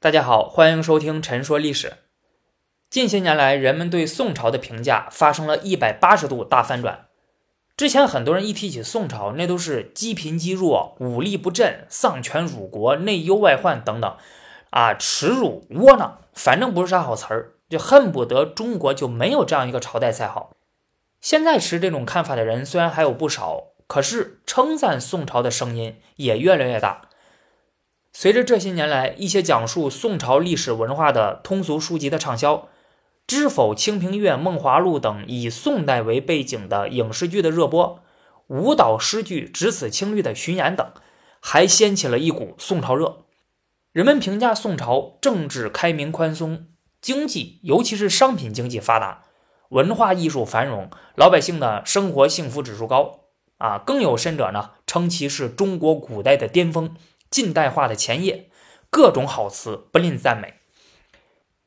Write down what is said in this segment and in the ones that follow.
大家好，欢迎收听《陈说历史》。近些年来，人们对宋朝的评价发生了一百八十度大翻转。之前很多人一提起宋朝，那都是积贫积弱、武力不振、丧权辱国、内忧外患等等，啊，耻辱、窝囊，反正不是啥好词儿，就恨不得中国就没有这样一个朝代才好。现在持这种看法的人虽然还有不少，可是称赞宋朝的声音也越来越大。随着这些年来一些讲述宋朝历史文化的通俗书籍的畅销，《知否清平乐》《梦华录》等以宋代为背景的影视剧的热播，舞蹈诗句《只此青绿》的巡演等，还掀起了一股宋朝热。人们评价宋朝政治开明宽松，经济尤其是商品经济发达，文化艺术繁荣，老百姓的生活幸福指数高。啊，更有甚者呢，称其是中国古代的巅峰。近代化的前夜，各种好词不吝赞美。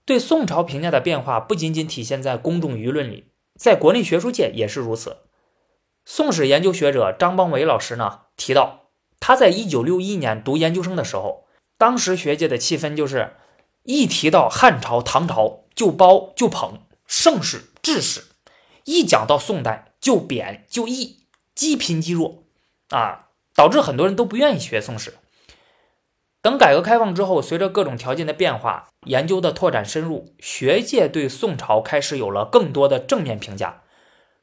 对宋朝评价的变化不仅仅体现在公众舆论里，在国内学术界也是如此。宋史研究学者张邦维老师呢提到，他在一九六一年读研究生的时候，当时学界的气氛就是一提到汉朝、唐朝就褒就捧盛世志士，一讲到宋代就贬就义，积贫积弱啊，导致很多人都不愿意学宋史。等改革开放之后，随着各种条件的变化，研究的拓展深入，学界对宋朝开始有了更多的正面评价，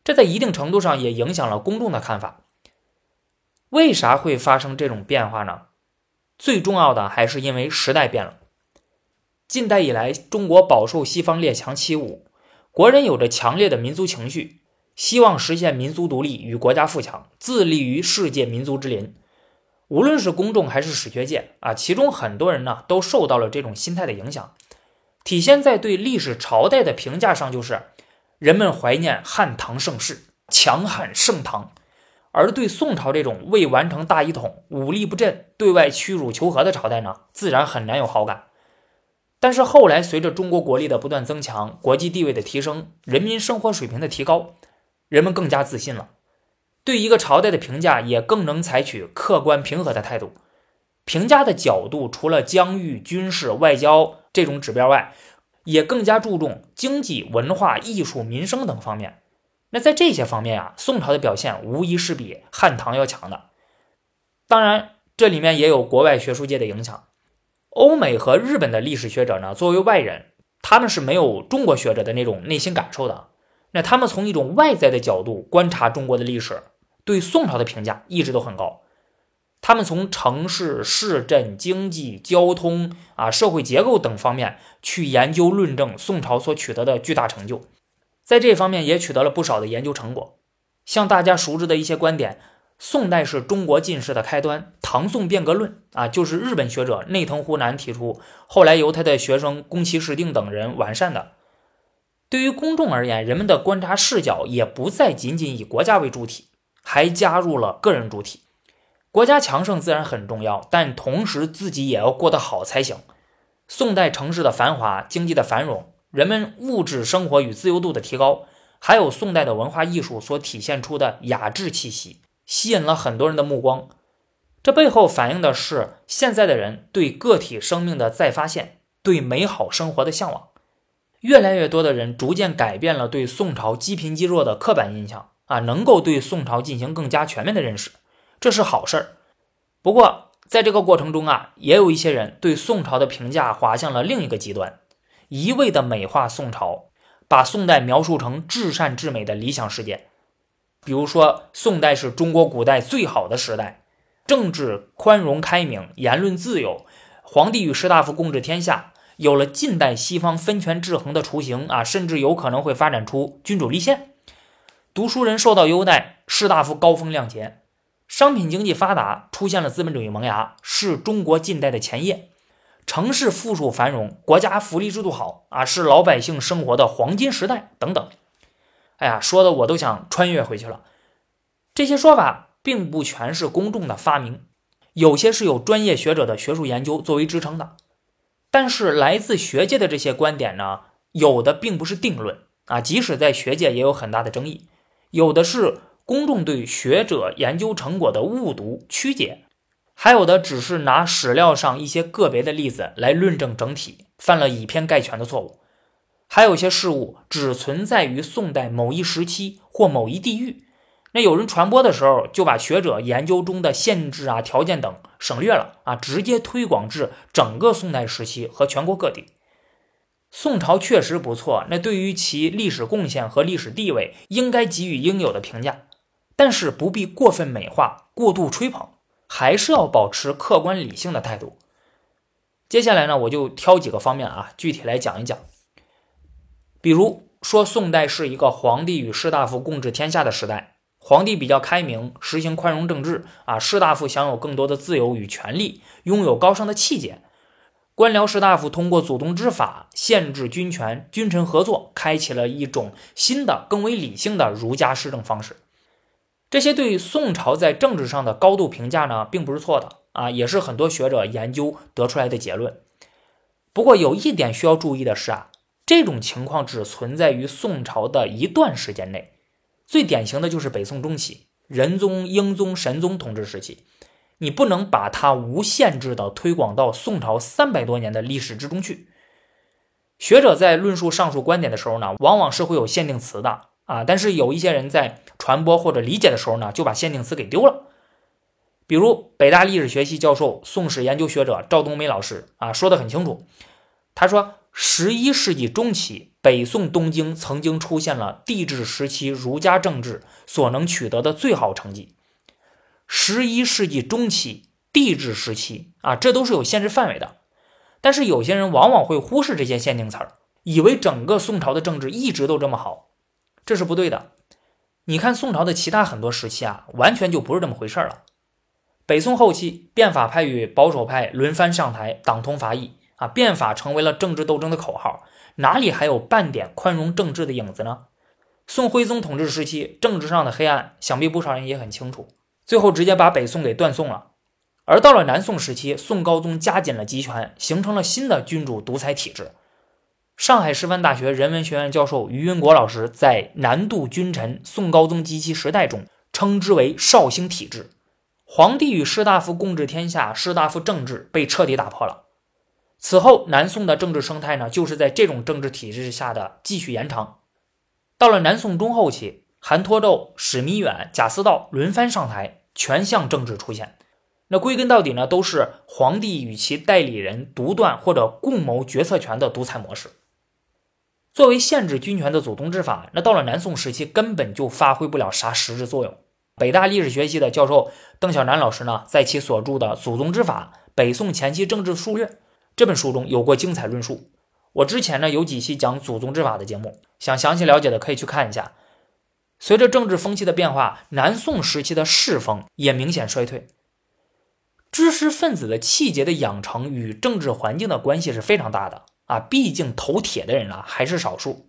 这在一定程度上也影响了公众的看法。为啥会发生这种变化呢？最重要的还是因为时代变了。近代以来，中国饱受西方列强欺侮，国人有着强烈的民族情绪，希望实现民族独立与国家富强，自立于世界民族之林。无论是公众还是史学界啊，其中很多人呢都受到了这种心态的影响，体现在对历史朝代的评价上，就是人们怀念汉唐盛世，强悍盛唐，而对宋朝这种未完成大一统、武力不振、对外屈辱求和的朝代呢，自然很难有好感。但是后来随着中国国力的不断增强，国际地位的提升，人民生活水平的提高，人们更加自信了。对一个朝代的评价也更能采取客观平和的态度，评价的角度除了疆域、军事、外交这种指标外，也更加注重经济、文化、艺术、民生等方面。那在这些方面啊，宋朝的表现无疑是比汉唐要强的。当然，这里面也有国外学术界的影响。欧美和日本的历史学者呢，作为外人，他们是没有中国学者的那种内心感受的。那他们从一种外在的角度观察中国的历史。对宋朝的评价一直都很高，他们从城市、市镇、经济、交通啊、社会结构等方面去研究论证宋朝所取得的巨大成就，在这方面也取得了不少的研究成果。像大家熟知的一些观点，宋代是中国进士的开端，唐宋变革论啊，就是日本学者内藤湖南提出，后来由他的学生宫崎市定等人完善的。对于公众而言，人们的观察视角也不再仅仅以国家为主体。还加入了个人主体，国家强盛自然很重要，但同时自己也要过得好才行。宋代城市的繁华，经济的繁荣，人们物质生活与自由度的提高，还有宋代的文化艺术所体现出的雅致气息，吸引了很多人的目光。这背后反映的是现在的人对个体生命的再发现，对美好生活的向往。越来越多的人逐渐改变了对宋朝积贫积弱的刻板印象。啊，能够对宋朝进行更加全面的认识，这是好事儿。不过，在这个过程中啊，也有一些人对宋朝的评价滑向了另一个极端，一味的美化宋朝，把宋代描述成至善至美的理想世界。比如说，宋代是中国古代最好的时代，政治宽容开明，言论自由，皇帝与士大夫共治天下，有了近代西方分权制衡的雏形啊，甚至有可能会发展出君主立宪。读书人受到优待，士大夫高风亮节，商品经济发达，出现了资本主义萌芽，是中国近代的前夜。城市富庶繁荣，国家福利制度好啊，是老百姓生活的黄金时代等等。哎呀，说的我都想穿越回去了。这些说法并不全是公众的发明，有些是有专业学者的学术研究作为支撑的。但是来自学界的这些观点呢，有的并不是定论啊，即使在学界也有很大的争议。有的是公众对学者研究成果的误读曲解，还有的只是拿史料上一些个别的例子来论证整体，犯了以偏概全的错误。还有些事物只存在于宋代某一时期或某一地域，那有人传播的时候就把学者研究中的限制啊、条件等省略了啊，直接推广至整个宋代时期和全国各地。宋朝确实不错，那对于其历史贡献和历史地位，应该给予应有的评价，但是不必过分美化、过度吹捧，还是要保持客观理性的态度。接下来呢，我就挑几个方面啊，具体来讲一讲。比如说，宋代是一个皇帝与士大夫共治天下的时代，皇帝比较开明，实行宽容政治啊，士大夫享有更多的自由与权利，拥有高尚的气节。官僚士大夫通过祖宗之法限制军权，君臣合作，开启了一种新的、更为理性的儒家施政方式。这些对宋朝在政治上的高度评价呢，并不是错的啊，也是很多学者研究得出来的结论。不过有一点需要注意的是啊。这种情况只存在于宋朝的一段时间内，最典型的就是北宋中期，仁宗、英宗、神宗统治时期。你不能把它无限制的推广到宋朝三百多年的历史之中去。学者在论述上述观点的时候呢，往往是会有限定词的啊，但是有一些人在传播或者理解的时候呢，就把限定词给丢了。比如北大历史学系教授、宋史研究学者赵冬梅老师啊，说的很清楚，他说。十一世纪中期，北宋东京曾经出现了帝制时期儒家政治所能取得的最好成绩。十一世纪中期，帝制时期啊，这都是有限制范围的。但是有些人往往会忽视这些限定词儿，以为整个宋朝的政治一直都这么好，这是不对的。你看宋朝的其他很多时期啊，完全就不是这么回事儿了。北宋后期，变法派与保守派轮番上台，党同伐异。啊，变法成为了政治斗争的口号，哪里还有半点宽容政治的影子呢？宋徽宗统治时期政治上的黑暗，想必不少人也很清楚。最后直接把北宋给断送了。而到了南宋时期，宋高宗加紧了集权，形成了新的君主独裁体制。上海师范大学人文学院教授于云国老师在《南渡君臣：宋高宗及其时代》中称之为绍兴体制，皇帝与士大夫共治天下，士大夫政治被彻底打破了。此后，南宋的政治生态呢，就是在这种政治体制下的继续延长。到了南宋中后期，韩托胄、史弥远、贾似道轮番上台，全项政治出现。那归根到底呢，都是皇帝与其代理人独断或者共谋决策权的独裁模式。作为限制军权的祖宗之法，那到了南宋时期根本就发挥不了啥实质作用。北大历史学系的教授邓小南老师呢，在其所著的《祖宗之法：北宋前期政治数略》。这本书中有过精彩论述，我之前呢有几期讲祖宗之法的节目，想详细了解的可以去看一下。随着政治风气的变化，南宋时期的世风也明显衰退。知识分子的气节的养成与政治环境的关系是非常大的啊，毕竟头铁的人啊还是少数。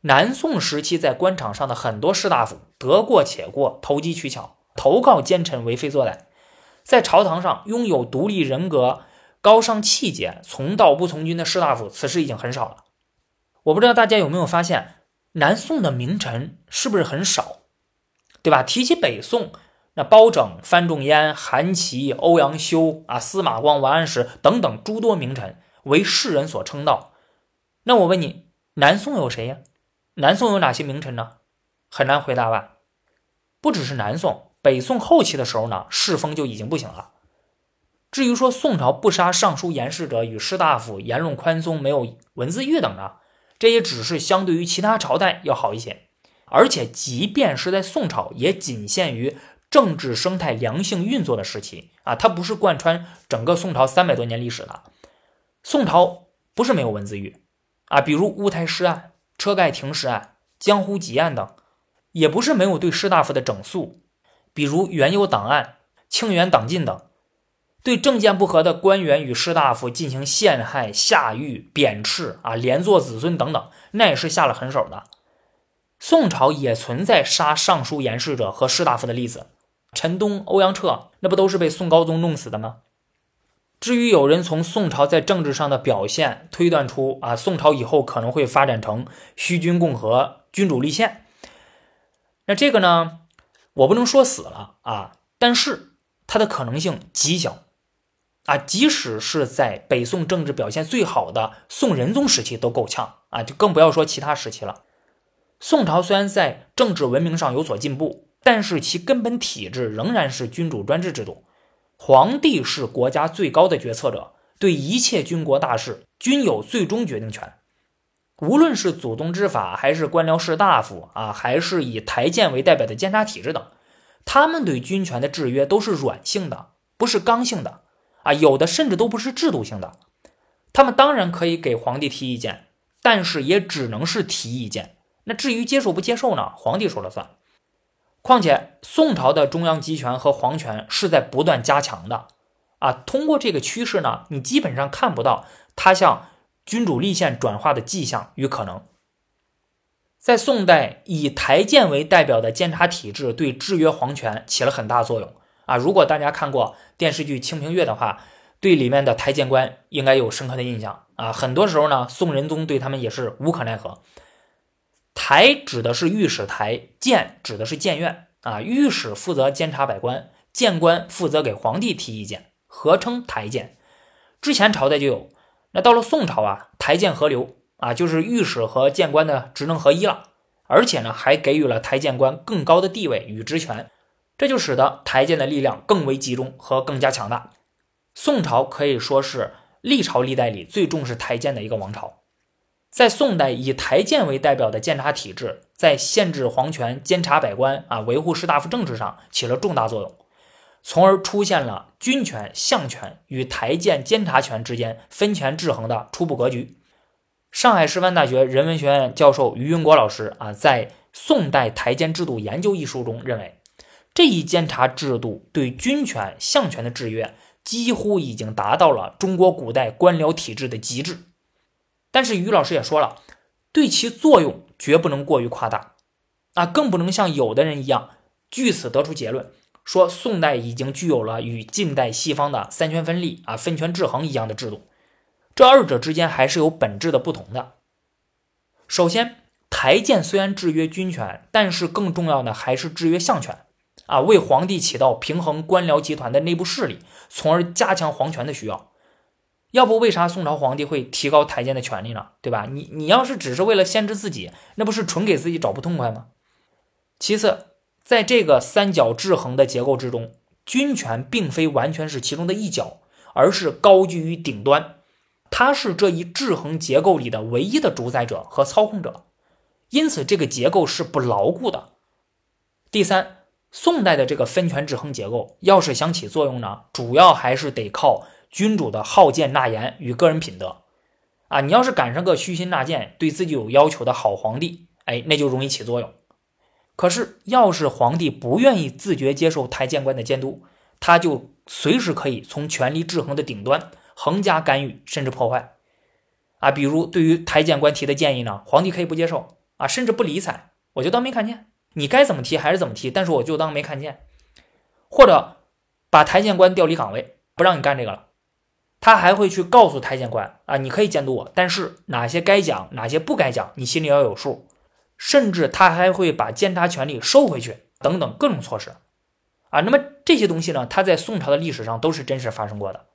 南宋时期在官场上的很多士大夫得过且过，投机取巧，投靠奸臣，为非作歹，在朝堂上拥有独立人格。高尚气节、从道不从军的士大夫，此时已经很少了。我不知道大家有没有发现，南宋的名臣是不是很少，对吧？提起北宋，那包拯、范仲淹、韩琦、欧阳修啊、司马光、王安石等等诸多名臣为世人所称道。那我问你，南宋有谁呀？南宋有哪些名臣呢？很难回答吧？不只是南宋，北宋后期的时候呢，世风就已经不行了。至于说宋朝不杀尚书言事者与士大夫言论宽松、没有文字狱等的，这也只是相对于其他朝代要好一些。而且，即便是在宋朝，也仅限于政治生态良性运作的时期啊，它不是贯穿整个宋朝三百多年历史的。宋朝不是没有文字狱啊，比如乌台诗案、车盖亭诗案、江湖集案等；也不是没有对士大夫的整肃，比如元佑档案、清源党禁等。对政见不合的官员与士大夫进行陷害、下狱、贬斥啊，连坐子孙等等，那也是下了狠手的。宋朝也存在杀尚书言事者和士大夫的例子，陈东、欧阳彻那不都是被宋高宗弄死的吗？至于有人从宋朝在政治上的表现推断出啊，宋朝以后可能会发展成虚君共和、君主立宪，那这个呢，我不能说死了啊，但是。它的可能性极小。啊，即使是在北宋政治表现最好的宋仁宗时期都够呛啊，就更不要说其他时期了。宋朝虽然在政治文明上有所进步，但是其根本体制仍然是君主专制制度，皇帝是国家最高的决策者，对一切军国大事均有最终决定权。无论是祖宗之法，还是官僚士大夫啊，还是以台谏为代表的监察体制等，他们对军权的制约都是软性的，不是刚性的。有的甚至都不是制度性的，他们当然可以给皇帝提意见，但是也只能是提意见。那至于接受不接受呢？皇帝说了算。况且宋朝的中央集权和皇权是在不断加强的。啊，通过这个趋势呢，你基本上看不到它向君主立宪转化的迹象与可能。在宋代，以台谏为代表的监察体制对制约皇权起了很大作用。啊，如果大家看过电视剧《清平乐》的话，对里面的台谏官应该有深刻的印象啊。很多时候呢，宋仁宗对他们也是无可奈何。台指的是御史台，谏指的是谏院啊。御史负责监察百官，谏官负责给皇帝提意见，合称台谏。之前朝代就有，那到了宋朝啊，台谏合流啊，就是御史和谏官的职能合一了，而且呢，还给予了台谏官更高的地位与职权。这就使得台谏的力量更为集中和更加强大。宋朝可以说是历朝历代里最重视台谏的一个王朝。在宋代，以台谏为代表的监察体制，在限制皇权、监察百官啊、维护士大夫政治上起了重大作用，从而出现了军权、相权与台谏、监察权之间分权制衡的初步格局。上海师范大学人文学院教授于云国老师啊，在《宋代台谏制度研究》一书中认为。这一监察制度对军权、相权的制约，几乎已经达到了中国古代官僚体制的极致。但是于老师也说了，对其作用绝不能过于夸大，啊，更不能像有的人一样，据此得出结论，说宋代已经具有了与近代西方的三权分立、啊分权制衡一样的制度。这二者之间还是有本质的不同的。首先，台谏虽然制约军权，但是更重要的还是制约相权。啊，为皇帝起到平衡官僚集团的内部势力，从而加强皇权的需要。要不，为啥宋朝皇帝会提高台谏的权力呢？对吧？你你要是只是为了限制自己，那不是纯给自己找不痛快吗？其次，在这个三角制衡的结构之中，军权并非完全是其中的一角，而是高居于顶端，它是这一制衡结构里的唯一的主宰者和操控者，因此这个结构是不牢固的。第三。宋代的这个分权制衡结构，要是想起作用呢，主要还是得靠君主的好谏纳言与个人品德。啊，你要是赶上个虚心纳谏、对自己有要求的好皇帝，哎，那就容易起作用。可是，要是皇帝不愿意自觉接受台谏官的监督，他就随时可以从权力制衡的顶端横加干预，甚至破坏。啊，比如对于台谏官提的建议呢，皇帝可以不接受，啊，甚至不理睬，我就当没看见。你该怎么提还是怎么提，但是我就当没看见，或者把台谏官调离岗位，不让你干这个了。他还会去告诉台谏官啊，你可以监督我，但是哪些该讲，哪些不该讲，你心里要有数。甚至他还会把监察权力收回去，等等各种措施啊。那么这些东西呢，他在宋朝的历史上都是真实发生过的。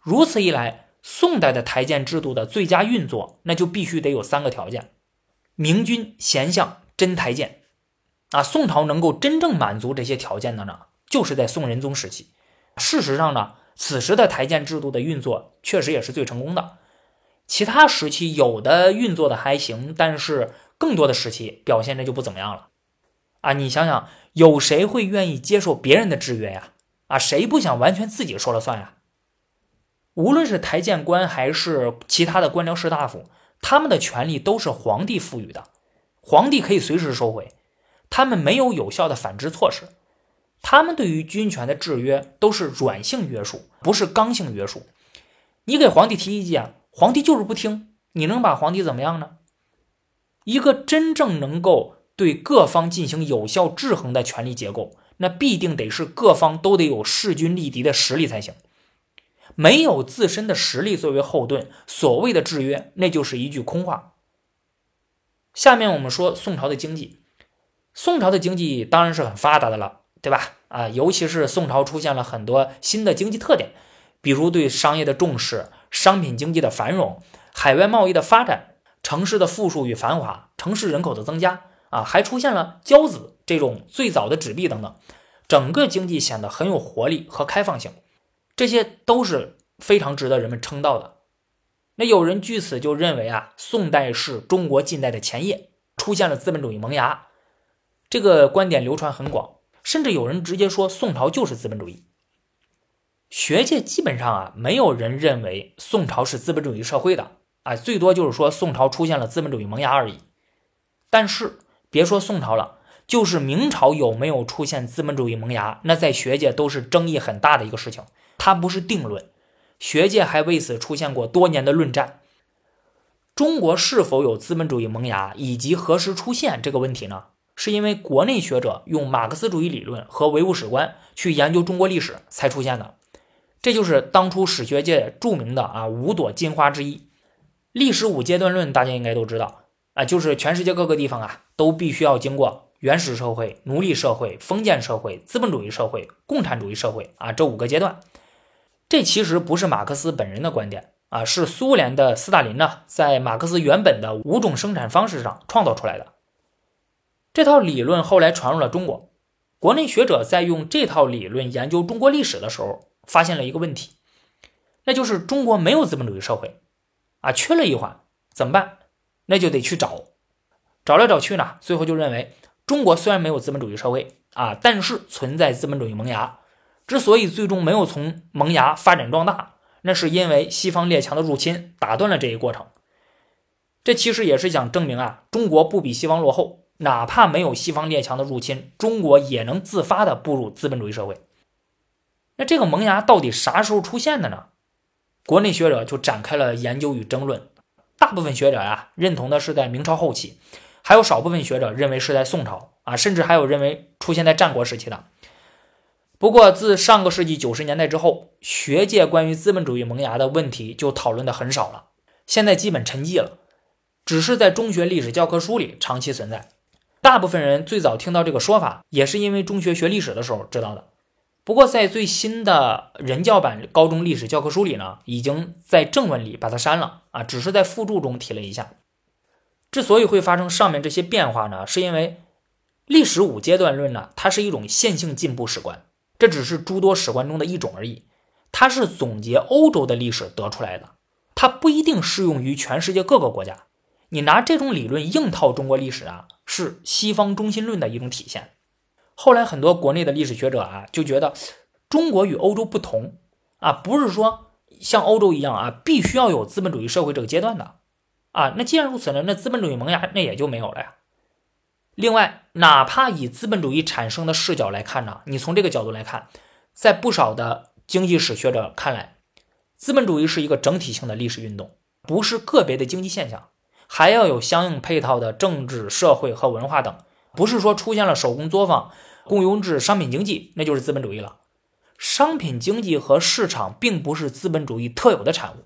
如此一来，宋代的台谏制度的最佳运作，那就必须得有三个条件：明君贤相真台谏。啊，宋朝能够真正满足这些条件的呢，就是在宋仁宗时期。事实上呢，此时的台谏制度的运作确实也是最成功的。其他时期有的运作的还行，但是更多的时期表现的就不怎么样了。啊，你想想，有谁会愿意接受别人的制约呀？啊，谁不想完全自己说了算呀？无论是台谏官还是其他的官僚士大夫，他们的权利都是皇帝赋予的，皇帝可以随时收回。他们没有有效的反制措施，他们对于军权的制约都是软性约束，不是刚性约束。你给皇帝提意见，皇帝就是不听，你能把皇帝怎么样呢？一个真正能够对各方进行有效制衡的权力结构，那必定得是各方都得有势均力敌的实力才行。没有自身的实力作为后盾，所谓的制约那就是一句空话。下面我们说宋朝的经济。宋朝的经济当然是很发达的了，对吧？啊，尤其是宋朝出现了很多新的经济特点，比如对商业的重视、商品经济的繁荣、海外贸易的发展、城市的富庶与繁华、城市人口的增加啊，还出现了交子这种最早的纸币等等，整个经济显得很有活力和开放性，这些都是非常值得人们称道的。那有人据此就认为啊，宋代是中国近代的前夜，出现了资本主义萌芽。这个观点流传很广，甚至有人直接说宋朝就是资本主义。学界基本上啊，没有人认为宋朝是资本主义社会的，啊，最多就是说宋朝出现了资本主义萌芽而已。但是别说宋朝了，就是明朝有没有出现资本主义萌芽，那在学界都是争议很大的一个事情，它不是定论。学界还为此出现过多年的论战。中国是否有资本主义萌芽，以及何时出现这个问题呢？是因为国内学者用马克思主义理论和唯物史观去研究中国历史才出现的，这就是当初史学界著名的啊五朵金花之一。历史五阶段论大家应该都知道啊，就是全世界各个地方啊都必须要经过原始社会、奴隶社会、封建社会、资本主义社会、共产主义社会啊这五个阶段。这其实不是马克思本人的观点啊，是苏联的斯大林呢在马克思原本的五种生产方式上创造出来的。这套理论后来传入了中国，国内学者在用这套理论研究中国历史的时候，发现了一个问题，那就是中国没有资本主义社会，啊，缺了一环，怎么办？那就得去找，找来找去呢，最后就认为中国虽然没有资本主义社会啊，但是存在资本主义萌芽。之所以最终没有从萌芽发展壮大，那是因为西方列强的入侵打断了这一过程。这其实也是想证明啊，中国不比西方落后。哪怕没有西方列强的入侵，中国也能自发的步入资本主义社会。那这个萌芽到底啥时候出现的呢？国内学者就展开了研究与争论。大部分学者呀认同的是在明朝后期，还有少部分学者认为是在宋朝啊，甚至还有认为出现在战国时期的。不过自上个世纪九十年代之后，学界关于资本主义萌芽的问题就讨论的很少了，现在基本沉寂了，只是在中学历史教科书里长期存在。大部分人最早听到这个说法，也是因为中学学历史的时候知道的。不过，在最新的人教版高中历史教科书里呢，已经在正文里把它删了啊，只是在附注中提了一下。之所以会发生上面这些变化呢，是因为历史五阶段论呢，它是一种线性进步史观，这只是诸多史观中的一种而已。它是总结欧洲的历史得出来的，它不一定适用于全世界各个国家。你拿这种理论硬套中国历史啊？是西方中心论的一种体现。后来很多国内的历史学者啊，就觉得中国与欧洲不同啊，不是说像欧洲一样啊，必须要有资本主义社会这个阶段的啊。那既然如此呢，那资本主义萌芽那也就没有了呀。另外，哪怕以资本主义产生的视角来看呢，你从这个角度来看，在不少的经济史学者看来，资本主义是一个整体性的历史运动，不是个别的经济现象。还要有相应配套的政治、社会和文化等，不是说出现了手工作坊、雇佣制商品经济，那就是资本主义了。商品经济和市场并不是资本主义特有的产物，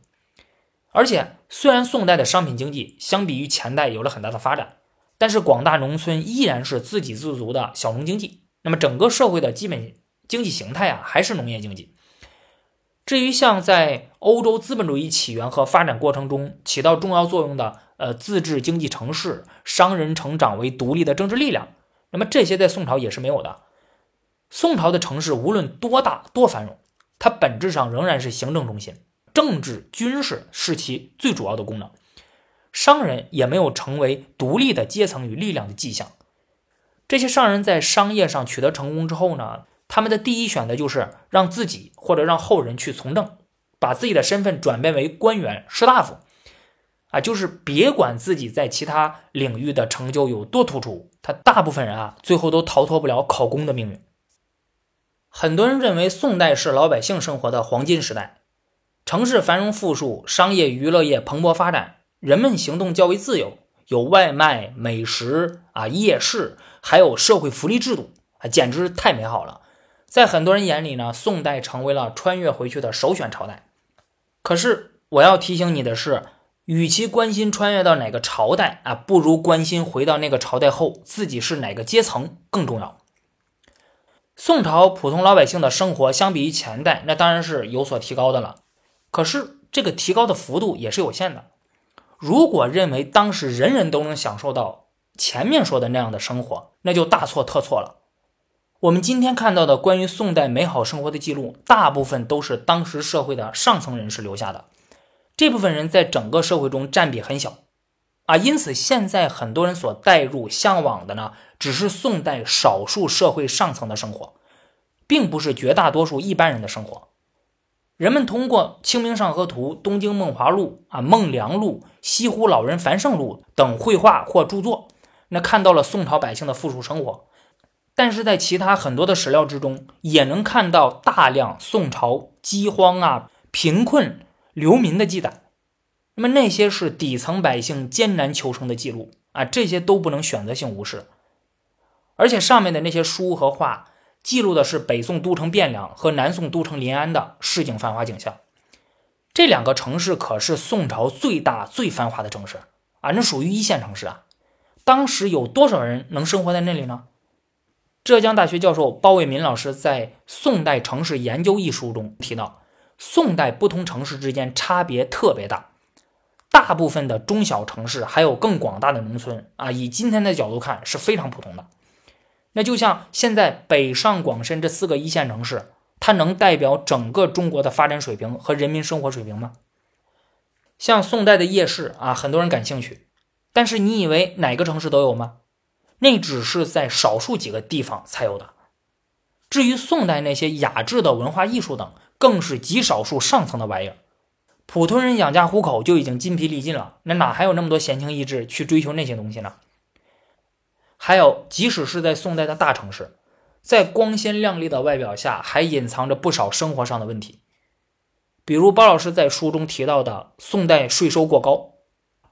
而且虽然宋代的商品经济相比于前代有了很大的发展，但是广大农村依然是自给自足的小农经济，那么整个社会的基本经济形态啊还是农业经济。至于像在欧洲资本主义起源和发展过程中起到重要作用的，呃，自治经济城市，商人成长为独立的政治力量。那么这些在宋朝也是没有的。宋朝的城市无论多大多繁荣，它本质上仍然是行政中心，政治军事是其最主要的功能。商人也没有成为独立的阶层与力量的迹象。这些商人在商业上取得成功之后呢，他们的第一选择就是让自己或者让后人去从政，把自己的身份转变为官员、士大夫。啊，就是别管自己在其他领域的成就有多突出，他大部分人啊，最后都逃脱不了考公的命运。很多人认为宋代是老百姓生活的黄金时代，城市繁荣富庶，商业娱乐业蓬勃发展，人们行动较为自由，有外卖、美食啊、夜市，还有社会福利制度，啊，简直太美好了。在很多人眼里呢，宋代成为了穿越回去的首选朝代。可是我要提醒你的是。与其关心穿越到哪个朝代啊，不如关心回到那个朝代后自己是哪个阶层更重要。宋朝普通老百姓的生活相比于前代，那当然是有所提高的了。可是这个提高的幅度也是有限的。如果认为当时人人都能享受到前面说的那样的生活，那就大错特错了。我们今天看到的关于宋代美好生活的记录，大部分都是当时社会的上层人士留下的。这部分人在整个社会中占比很小，啊，因此现在很多人所带入向往的呢，只是宋代少数社会上层的生活，并不是绝大多数一般人的生活。人们通过《清明上河图》《东京梦华录》啊，《梦良录》《西湖老人繁盛录》等绘画或著作，那看到了宋朝百姓的富庶生活。但是在其他很多的史料之中，也能看到大量宋朝饥荒啊、贫困、流民的记载。那么那些是底层百姓艰难求生的记录啊，这些都不能选择性无视。而且上面的那些书和画，记录的是北宋都城汴梁和南宋都城临安的市井繁华景象。这两个城市可是宋朝最大最繁华的城市啊，那属于一线城市啊。当时有多少人能生活在那里呢？浙江大学教授包伟民老师在《宋代城市研究》一书中提到，宋代不同城市之间差别特别大，大部分的中小城市还有更广大的农村啊，以今天的角度看是非常普通的。那就像现在北上广深这四个一线城市，它能代表整个中国的发展水平和人民生活水平吗？像宋代的夜市啊，很多人感兴趣，但是你以为哪个城市都有吗？那只是在少数几个地方才有的。至于宋代那些雅致的文化艺术等，更是极少数上层的玩意儿。普通人养家糊口就已经筋疲力尽了，那哪还有那么多闲情逸致去追求那些东西呢？还有，即使是在宋代的大城市，在光鲜亮丽的外表下，还隐藏着不少生活上的问题。比如包老师在书中提到的，宋代税收过高，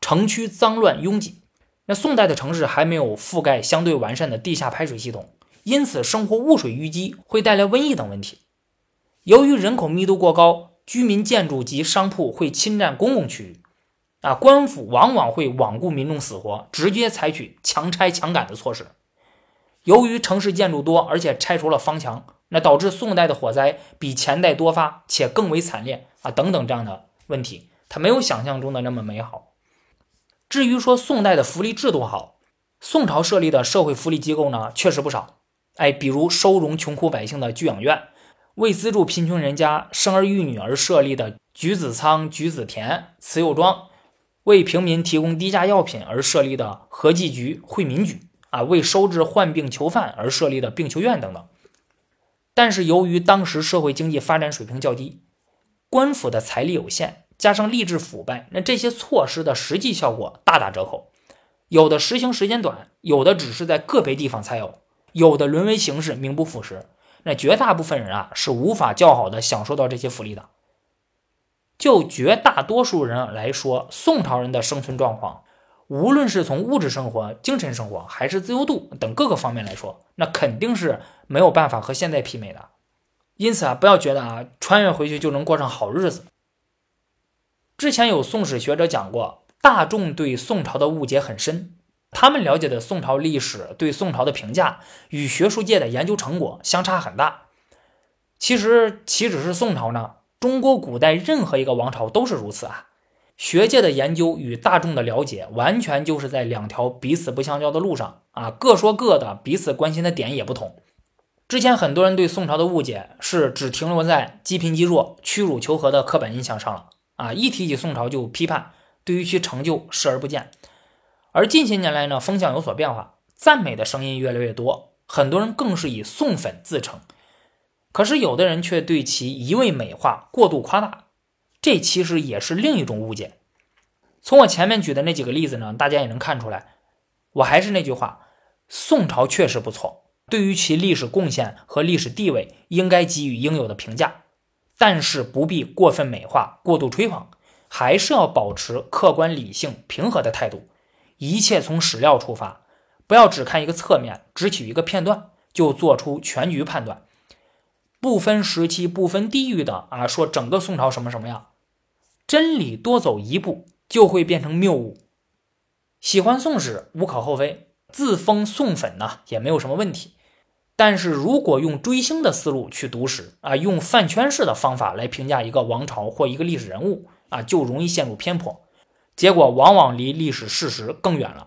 城区脏乱拥挤。那宋代的城市还没有覆盖相对完善的地下排水系统，因此生活污水淤积，会带来瘟疫等问题。由于人口密度过高，居民建筑及商铺会侵占公共区域，啊，官府往往会罔顾民众死活，直接采取强拆强赶的措施。由于城市建筑多，而且拆除了方墙，那导致宋代的火灾比前代多发，且更为惨烈啊，等等这样的问题，它没有想象中的那么美好。至于说宋代的福利制度好，宋朝设立的社会福利机构呢，确实不少。哎，比如收容穷苦百姓的居养院，为资助贫穷人家生儿育女而设立的举子仓、举子田、慈幼庄，为平民提供低价药品而设立的和济局、惠民局啊，为收治患病囚犯而设立的病囚院等等。但是由于当时社会经济发展水平较低，官府的财力有限。加上吏治腐败，那这些措施的实际效果大打折扣。有的实行时间短，有的只是在个别地方才有，有的沦为形式，名不副实。那绝大部分人啊，是无法较好的享受到这些福利的。就绝大多数人来说，宋朝人的生存状况，无论是从物质生活、精神生活，还是自由度等各个方面来说，那肯定是没有办法和现在媲美的。因此啊，不要觉得啊，穿越回去就能过上好日子。之前有宋史学者讲过，大众对宋朝的误解很深，他们了解的宋朝历史对宋朝的评价与学术界的研究成果相差很大。其实岂止是宋朝呢？中国古代任何一个王朝都是如此啊！学界的研究与大众的了解完全就是在两条彼此不相交的路上啊，各说各的，彼此关心的点也不同。之前很多人对宋朝的误解是只停留在积贫积弱、屈辱求和的刻板印象上了。啊，一提起宋朝就批判，对于其成就视而不见。而近些年来呢，风向有所变化，赞美的声音越来越多，很多人更是以宋粉自称。可是有的人却对其一味美化、过度夸大，这其实也是另一种误解。从我前面举的那几个例子呢，大家也能看出来。我还是那句话，宋朝确实不错，对于其历史贡献和历史地位，应该给予应有的评价。但是不必过分美化、过度吹捧，还是要保持客观、理性、平和的态度。一切从史料出发，不要只看一个侧面，只取一个片段就做出全局判断，不分时期、不分地域的啊，说整个宋朝什么什么样，真理多走一步就会变成谬误。喜欢宋史无可厚非，自封宋粉呢也没有什么问题。但是如果用追星的思路去读史啊，用饭圈式的方法来评价一个王朝或一个历史人物啊，就容易陷入偏颇，结果往往离历史事实更远了。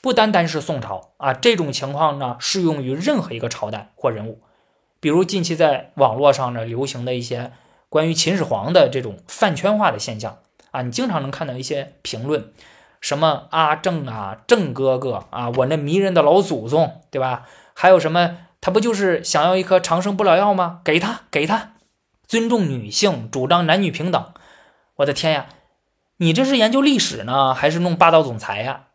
不单单是宋朝啊，这种情况呢适用于任何一个朝代或人物。比如近期在网络上呢流行的一些关于秦始皇的这种饭圈化的现象啊，你经常能看到一些评论，什么阿正啊，正哥哥啊，我那迷人的老祖宗，对吧？还有什么？他不就是想要一颗长生不老药吗？给他，给他！尊重女性，主张男女平等。我的天呀，你这是研究历史呢，还是弄霸道总裁呀？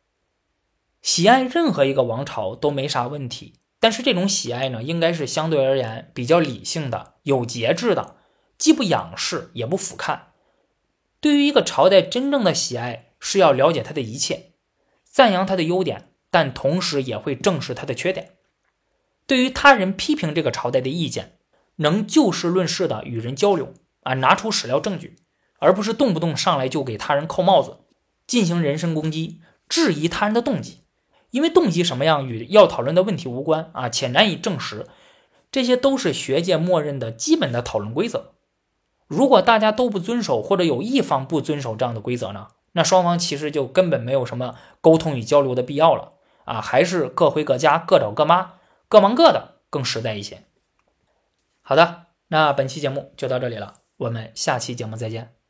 喜爱任何一个王朝都没啥问题，但是这种喜爱呢，应该是相对而言比较理性的、有节制的，既不仰视也不俯瞰。对于一个朝代真正的喜爱，是要了解它的一切，赞扬它的优点，但同时也会正视它的缺点。对于他人批评这个朝代的意见，能就事论事的与人交流啊，拿出史料证据，而不是动不动上来就给他人扣帽子，进行人身攻击，质疑他人的动机。因为动机什么样与要讨论的问题无关啊，且难以证实，这些都是学界默认的基本的讨论规则。如果大家都不遵守，或者有一方不遵守这样的规则呢，那双方其实就根本没有什么沟通与交流的必要了啊，还是各回各家，各找各妈。各忙各的更实在一些。好的，那本期节目就到这里了，我们下期节目再见。